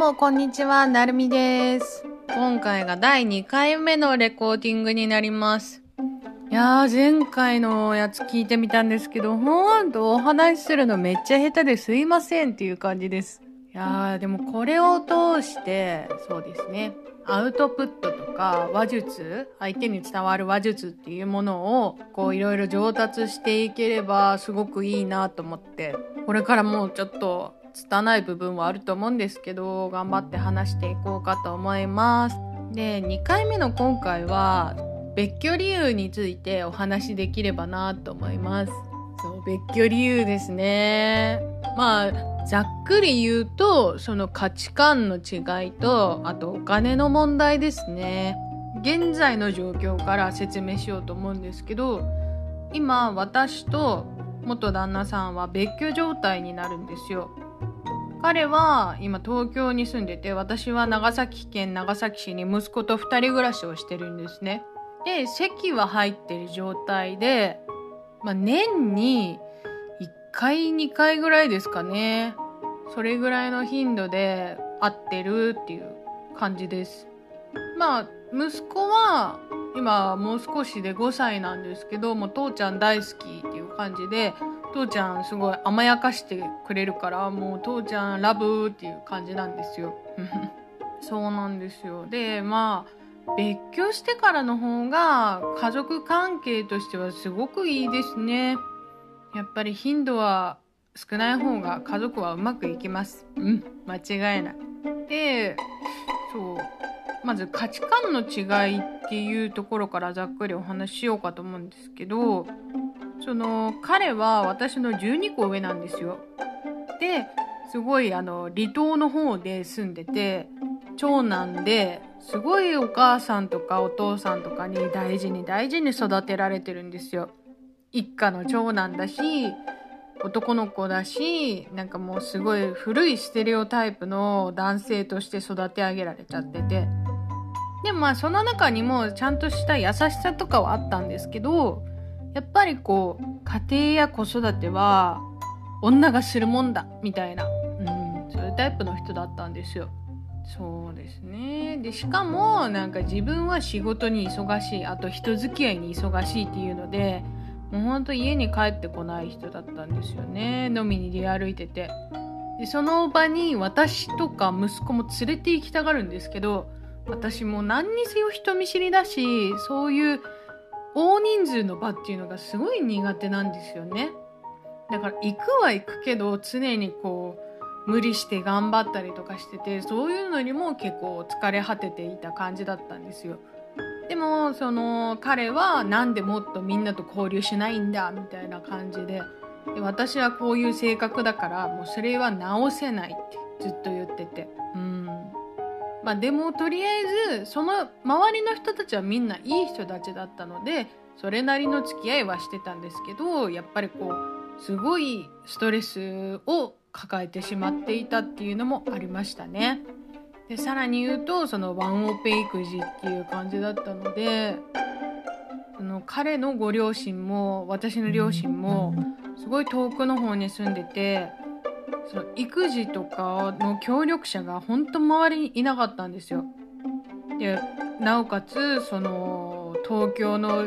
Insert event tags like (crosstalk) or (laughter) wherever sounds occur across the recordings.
もこんにちは、なるみです。今回が第2回目のレコーディングになります。いやー、前回のやつ聞いてみたんですけど、ほんとお話しするのめっちゃ下手ですいませんっていう感じです。いやー、でもこれを通して、そうですね、アウトプットとか話術、相手に伝わる話術っていうものを、こういろいろ上達していければすごくいいなと思って、これからもうちょっと拙い部分はあると思うんですけど、頑張って話していこうかと思います。で、2回目の今回は、別居理由についてお話しできればなと思います。そう、別居理由ですね。まあ、ざっくり言うと、その価値観の違いと、あとお金の問題ですね。現在の状況から説明しようと思うんですけど、今、私と元旦那さんは別居状態になるんですよ。彼は今東京に住んでて、私は長崎県長崎市に息子と二人暮らしをしてるんですね。で、席は入ってる状態で、まあ、年に1回2回ぐらいですかね。それぐらいの頻度で会ってるっていう感じです。まあ、息子は今もう少しで5歳なんですけど、もう父ちゃん大好きっていう感じで、父ちゃんすごい甘やかしてくれるから、もう父ちゃんラブっていう感じなんですよ。(laughs) そうなんですよ。で、まあ、別居してからの方が家族関係としてはすごくいいですね。やっぱり頻度は少ない方が家族はうまくいきます。うん、間違いない。で、そう。まず価値観の違いっていうところからざっくりお話ししようかと思うんですけど、その彼は私の12個上なんですよ。で、すごいあの離島の方で住んでて、長男ですごいお母さんとかお父さんとかに大事に大事に育てられてるんですよ。一家の長男だし、男の子だし、なんかもうすごい古いステレオタイプの男性として育て上げられちゃってて。でもまあその中にもちゃんとした優しさとかはあったんですけど、やっぱりこう、家庭や子育ては女がするもんだ、みたいな、うん、そういうタイプの人だったんですよ。そうですね。で、しかも、なんか自分は仕事に忙しい、あと人付き合いに忙しいっていうので、もうほんと家に帰ってこない人だったんですよね。飲みに出歩いてて。で、その場に私とか息子も連れて行きたがるんですけど、私も何にせよ人見知りだし、そういう大人数の場っていうのがすごい苦手なんですよね。だから行くは行くけど、常にこう、無理して頑張ったりとかしてて、そういうのにも結構疲れ果てていた感じだったんですよ。でも、その、彼はなんでもっとみんなと交流しないんだ、みたいな感じで。で私はこういう性格だから、もうそれは直せないってずっと言ってて。まあでもとりあえず、その周りの人たちはみんないい人たちだったので、それなりの付き合いはしてたんですけど、やっぱりこう、すごいストレスを抱えてしまっていたっていうのもありましたね。で、さらに言うと、そのワンオペ育児っていう感じだったので、その彼のご両親も、私の両親も、すごい遠くの方に住んでて、その育児とかの協力者が本当周りにいなかったんですよ。で、なおかつ、その、東京の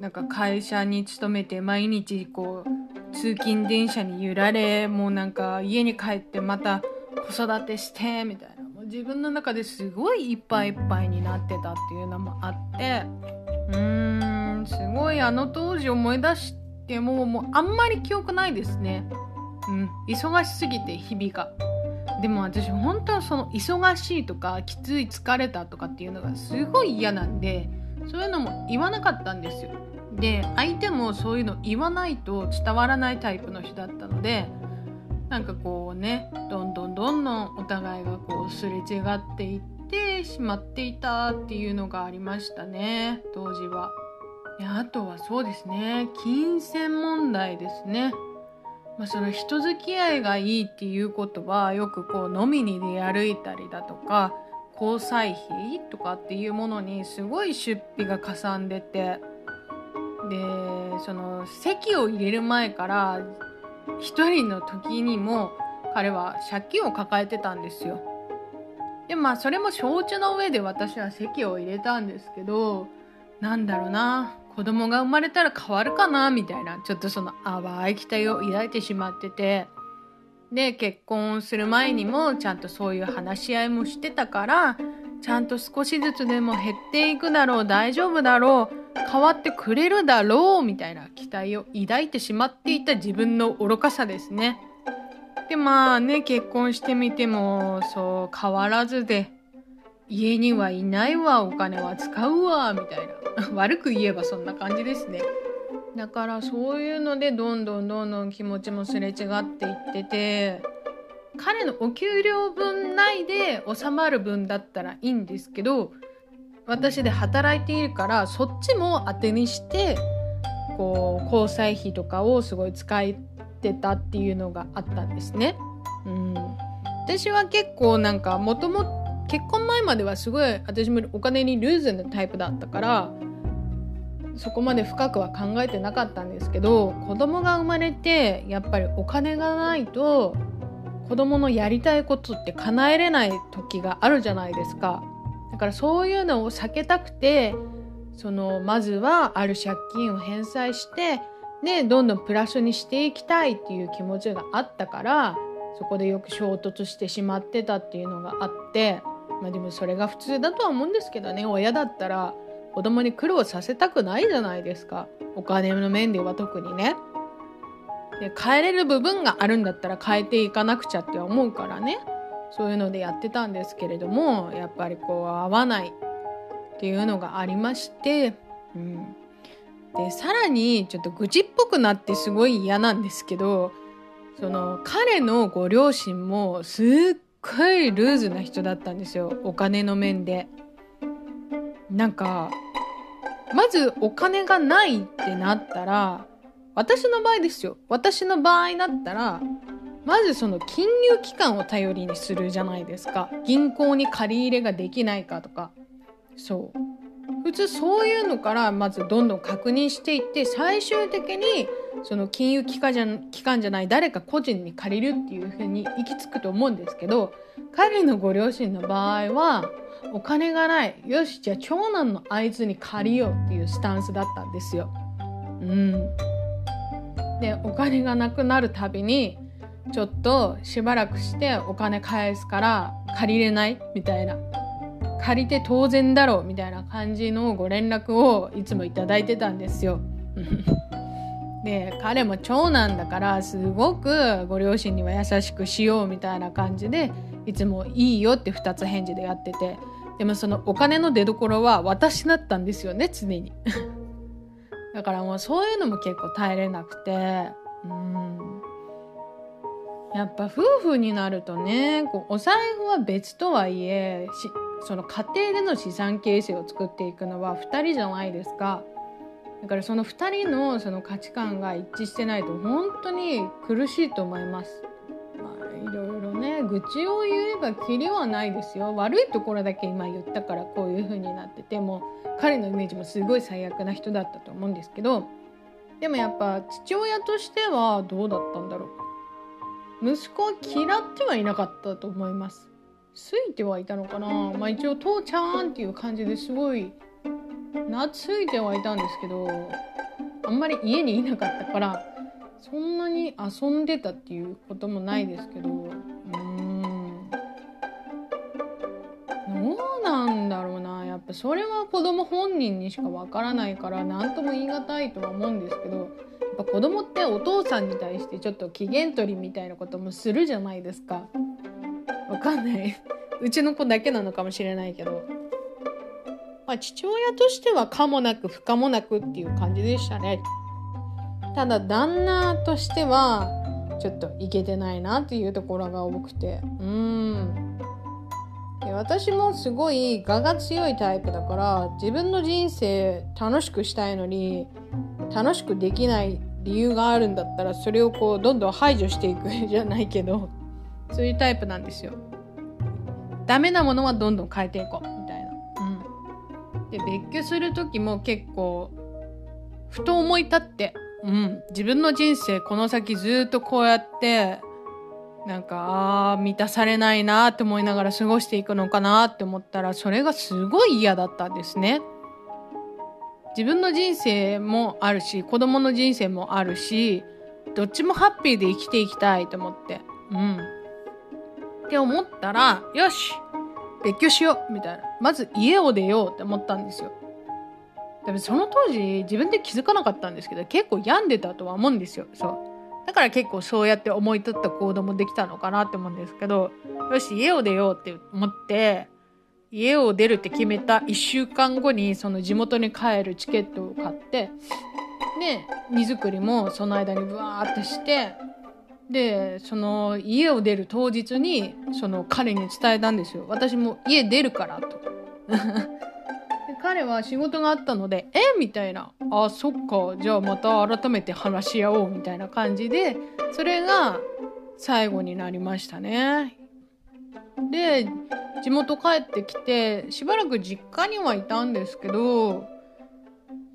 なんか会社に勤めて毎日こう通勤電車に揺られもうなんか家に帰ってまた子育てしてみたいな。もう自分の中ですごいいっぱいいっぱいになってたっていうのもあって。うーんすごいあの当時思い出してももうあんまり記憶ないですね。うん忙しすぎて日々がでも私本当はその忙しいとかきつい疲れたとかっていうのがすごい嫌なんでそういうのも言わなかったんですよで相手もそういうの言わないと伝わらないタイプの人だったのでなんかこうねどんどんどんどんお互いがこうすれ違っていってしまっていたっていうのがありましたね当時は。いやあとはそうですね金銭問題ですね。まあ、その人付き合いがいいっていうことはよくこう飲みに出歩いたりだとか交際費とかっていうものにすごい出費がかさんでてでその席を入れる前から一人の時にも彼は借金を抱えてたんですよ。でまあそれも承知の上で私は籍を入れたんですけどなんだろうな子供が生まれたら変わるかなみたいなちょっとその淡い期待を抱いてしまっててで結婚する前にもちゃんとそういう話し合いもしてたからちゃんと少しずつでも減っていくだろう大丈夫だろう変わってくれるだろうみたいな期待を抱いてしまっていた自分の愚かさですね。でまあね結婚してみてもそう変わらずで家にはいないわお金は使うわみたいな (laughs) 悪く言えばそんな感じですねだからそういうのでどんどんどんどん気持ちもすれ違っていってて彼のお給料分内で収まる分だったらいいんですけど私で働いているからそっちも当てにしてこう交際費とかをすごい使ってたっていうのがあったんですね。うん、私は結構なんかもとも結婚前まではすごい私もお金にルーズなタイプだったからそこまで深くは考えてなかったんですけど子供が生まれてやっぱりお金がないと子供のやりたいことって叶えれない時があるじゃないですか。だからそういうのを避けたくてそのまずはある借金を返済してでどんどんプラスにしていきたいっていう気持ちがあったからそこでよく衝突してしまってたっていうのがあってまあでもそれが普通だとは思うんですけどね。親だったら子供に苦労させたくないじゃないですか。お金の面では特にね。で変えれる部分があるんだったら変えていかなくちゃって思うからね。そういうのでやってたんですけれどもやっぱりこう合わないっていうのがありまして、うん、でさらにちょっと愚痴っぽくなってすごい嫌なんですけどその彼のご両親もすっごいルーズな人だったんですよお金の面で。なんかまずお金がないってなったら私の場合ですよ。私の場合だったらまずその金融機関を頼りにするじゃないですか。銀行に借り入れができないかとか。そう。普通そういうのからまずどんどん確認していって最終的にその金融機関じゃ機関じゃない誰か個人に借りるっていうふうに行き着くと思うんですけど彼のご両親の場合はお金がない。よしじゃあ長男のあいつに借りようっていうスタンスだったんですよ。うん、でお金がなくなるたびにちょっとしばらくしてお金返すから借りれないみたいな。借りて当然だろうみたいな感じのご連絡をいつもいただいてたんですよ。(laughs) で彼も長男だからすごくご両親には優しくしようみたいな感じでいつもいいよって2つ返事でやってて。でもそのお金の出どころは私だったんですよね常に。(laughs) だからもうそういうのも結構耐えれなくて。うん。やっぱ夫婦になるとねこうお財布は別とはいえその家庭での資産形成を作っていくのは2人じゃないですか。だからその2人のその価値観が一致してないと本当に苦しいと思います。まあいろいろね愚痴を言えばきりはないですよ。悪いところだけ今言ったからこういう風になってても彼のイメージもすごい最悪な人だったと思うんですけどでもやっぱ父親としてはどうだったんだろう。息子は嫌ってはいなかったと思います。ついてはいたのかなまあ一応父ちゃんっていう感じですごい懐いてはいたんですけどあんまり家にいなかったからそんなに遊んでたっていうこともないですけどうんうなんだろうなやっぱそれは子供本人にしかわからないから何とも言い難いとは思うんですけどやっぱ子供ってお父さんに対してちょっと機嫌取りみたいなこともするじゃないですか。わかんない。うちの子だけなのかもしれないけど。まあ、父親としては可もなく不可もなくっていう感じでしたね。ただ旦那としてはちょっといけてないなっていうところが多くてうん私もすごい我が強いタイプだから自分の人生楽しくしたいのに楽しくできない理由があるんだったらそれをこうどんどん排除していくじゃないけどそういうタイプなんですよ。ダメなものはどんどん変えていこうみたいな。うん。で別居する時も結構ふと思い立って、うん、自分の人生この先ずっとこうやってなんか、あー満たされないなって思いながら過ごしていくのかなって思ったら、それがすごい嫌だったんですね。自分の人生もあるし、子供の人生もあるし、どっちもハッピーで生きていきたいと思って。うん。って思ったら、よし別居しようみたいな。まず家を出ようって思ったんですよ。でもその当時自分で気づかなかったんですけど、結構病んでたとは思うんですよ。そう。だから結構そうやって思い立った行動もできたのかなって思うんですけど、よし、家を出ようって思って、家を出るって決めた1週間後にその地元に帰るチケットを買って、で、荷造りもその間にブワーってして、で、その家を出る当日にその彼に伝えたんですよ。私も家出るからと。彼は仕事があったので、え？みたいな。あ、そっか。じゃあまた改めて話し合おうみたいな感じで、それが最後になりましたね。で、地元帰ってきて、しばらく実家にはいたんですけど、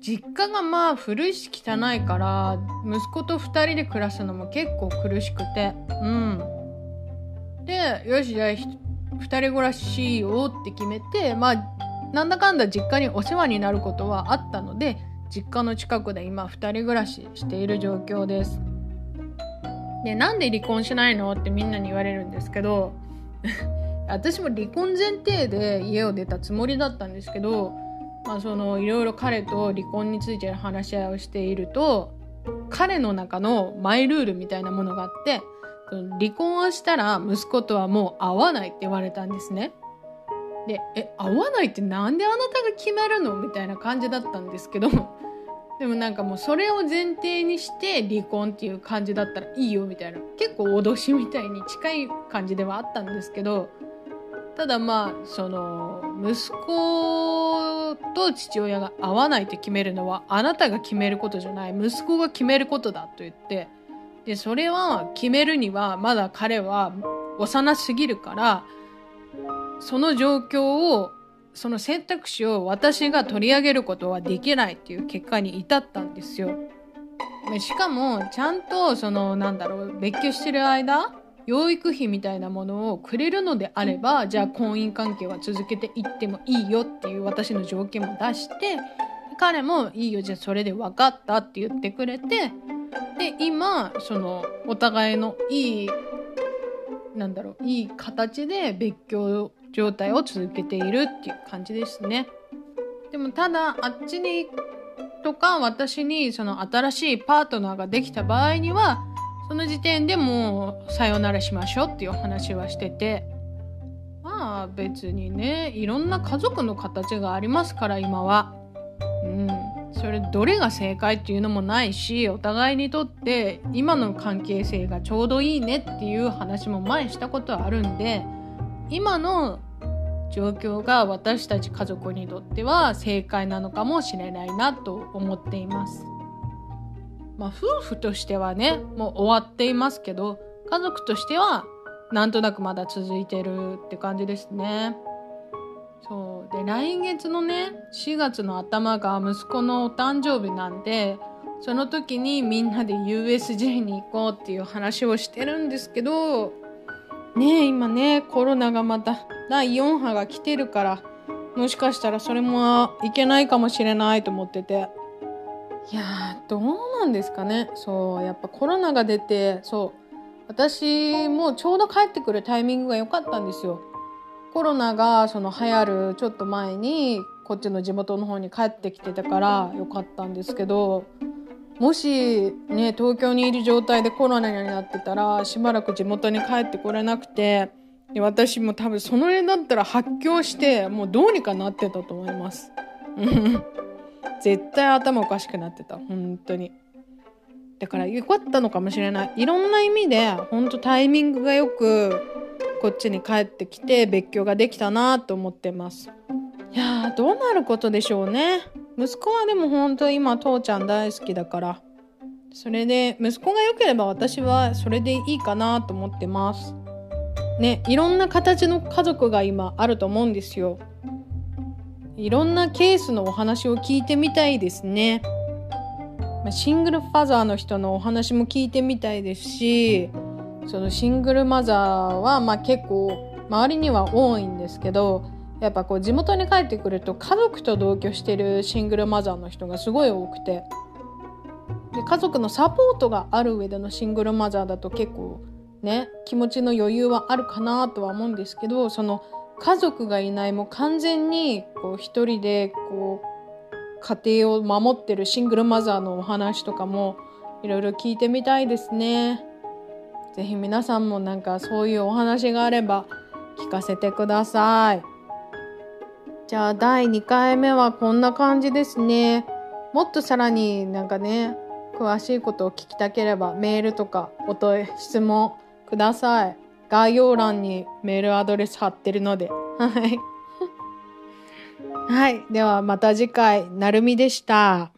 実家がまあ古いし汚いから、息子と2人で暮らすのも結構苦しくて、うん。で、よし、じゃあ2人暮らしをって決めて、まあなんだかんだ実家にお世話になることはあったので実家の近くで今2人暮らししている状況です。でなんで離婚しないのってみんなに言われるんですけど (laughs) 私も離婚前提で家を出たつもりだったんですけどまあそのいろいろ彼と離婚についての話し合いをしていると彼の中のマイルールみたいなものがあって離婚をしたら息子とはもう会わないって言われたんですね。で「え合わないってなんであなたが決めるの?」みたいな感じだったんですけど (laughs) でもなんかもうそれを前提にして離婚っていう感じだったらいいよみたいな。結構脅しみたいに近い感じではあったんですけど。ただまあその息子と父親が合わないって決めるのはあなたが決めることじゃない。息子が決めることだと言って。でそれは決めるにはまだ彼は幼すぎるからその状況をその選択肢を私が取り上げることはできないっていう結果に至ったんですよ。しかもちゃんとそのなんだろう別居してる間養育費みたいなものをくれるのであればじゃあ婚姻関係は続けていってもいいよっていう私の条件も出して彼もいいよじゃあそれで分かったって言ってくれてで今そのお互いのいいなんだろういい形で別居状態を続けているっていう感じですね。でもただあっちにとか私にその新しいパートナーができた場合にはその時点でもうさよならしましょうっていう話はしててまあ別にねいろんな家族の形がありますから今は。うんそれどれが正解っていうのもないしお互いにとって今の関係性がちょうどいいねっていう話も前したことはあるんで今の状況が私たち家族にとっては正解なのかもしれないなと思っています。まあ夫婦としてはねもう終わっていますけど家族としてはなんとなくまだ続いてるって感じですね。そうで来月のね4月の頭が息子のお誕生日なんでその時にみんなで USJ に行こうっていう話をしてるんですけどねえ今ねコロナがまた第4波が来てるからもしかしたらそれもいけないかもしれないと思ってて。いやどうなんですかね。そうやっぱコロナが出てそう私もちょうど帰ってくるタイミングが良かったんですよ。コロナがその流行るちょっと前にこっちの地元の方に帰ってきてたから良かったんですけどもしね東京にいる状態でコロナになってたらしばらく地元に帰ってこれなくてで私も多分その辺だったら発狂してもうどうにかなってたと思います。(laughs) 絶対頭おかしくなってた。本当に。だから良かったのかもしれない。いろんな意味で本当タイミングがよくこっちに帰ってきて別居ができたなと思ってます。いやどうなることでしょうね。息子はでも本当今父ちゃん大好きだから。それで息子が良ければ私はそれでいいかなと思ってます。ねいろんな形の家族が今あると思うんですよ。いろんなケースのお話を聞いてみたいですね。シングルファザーの人のお話も聞いてみたいですしそのシングルマザーは、まあ結構周りには多いんですけど、やっぱこう地元に帰ってくると家族と同居してるシングルマザーの人がすごい多くてで家族のサポートがある上でのシングルマザーだと結構ね気持ちの余裕はあるかなとは思うんですけどその家族がいないもう完全にこう一人でこう家庭を守ってるシングルマザーのお話とかもいろいろ聞いてみたいですね。ぜひ皆さんもなんかそういうお話があれば聞かせてください。じゃあ第2回目はこんな感じですね。もっとさらになんかね、詳しいことを聞きたければメールとかお問い質問ください。概要欄にメールアドレス貼ってるので。はい。(laughs) はい。ではまた次回、なるみでした。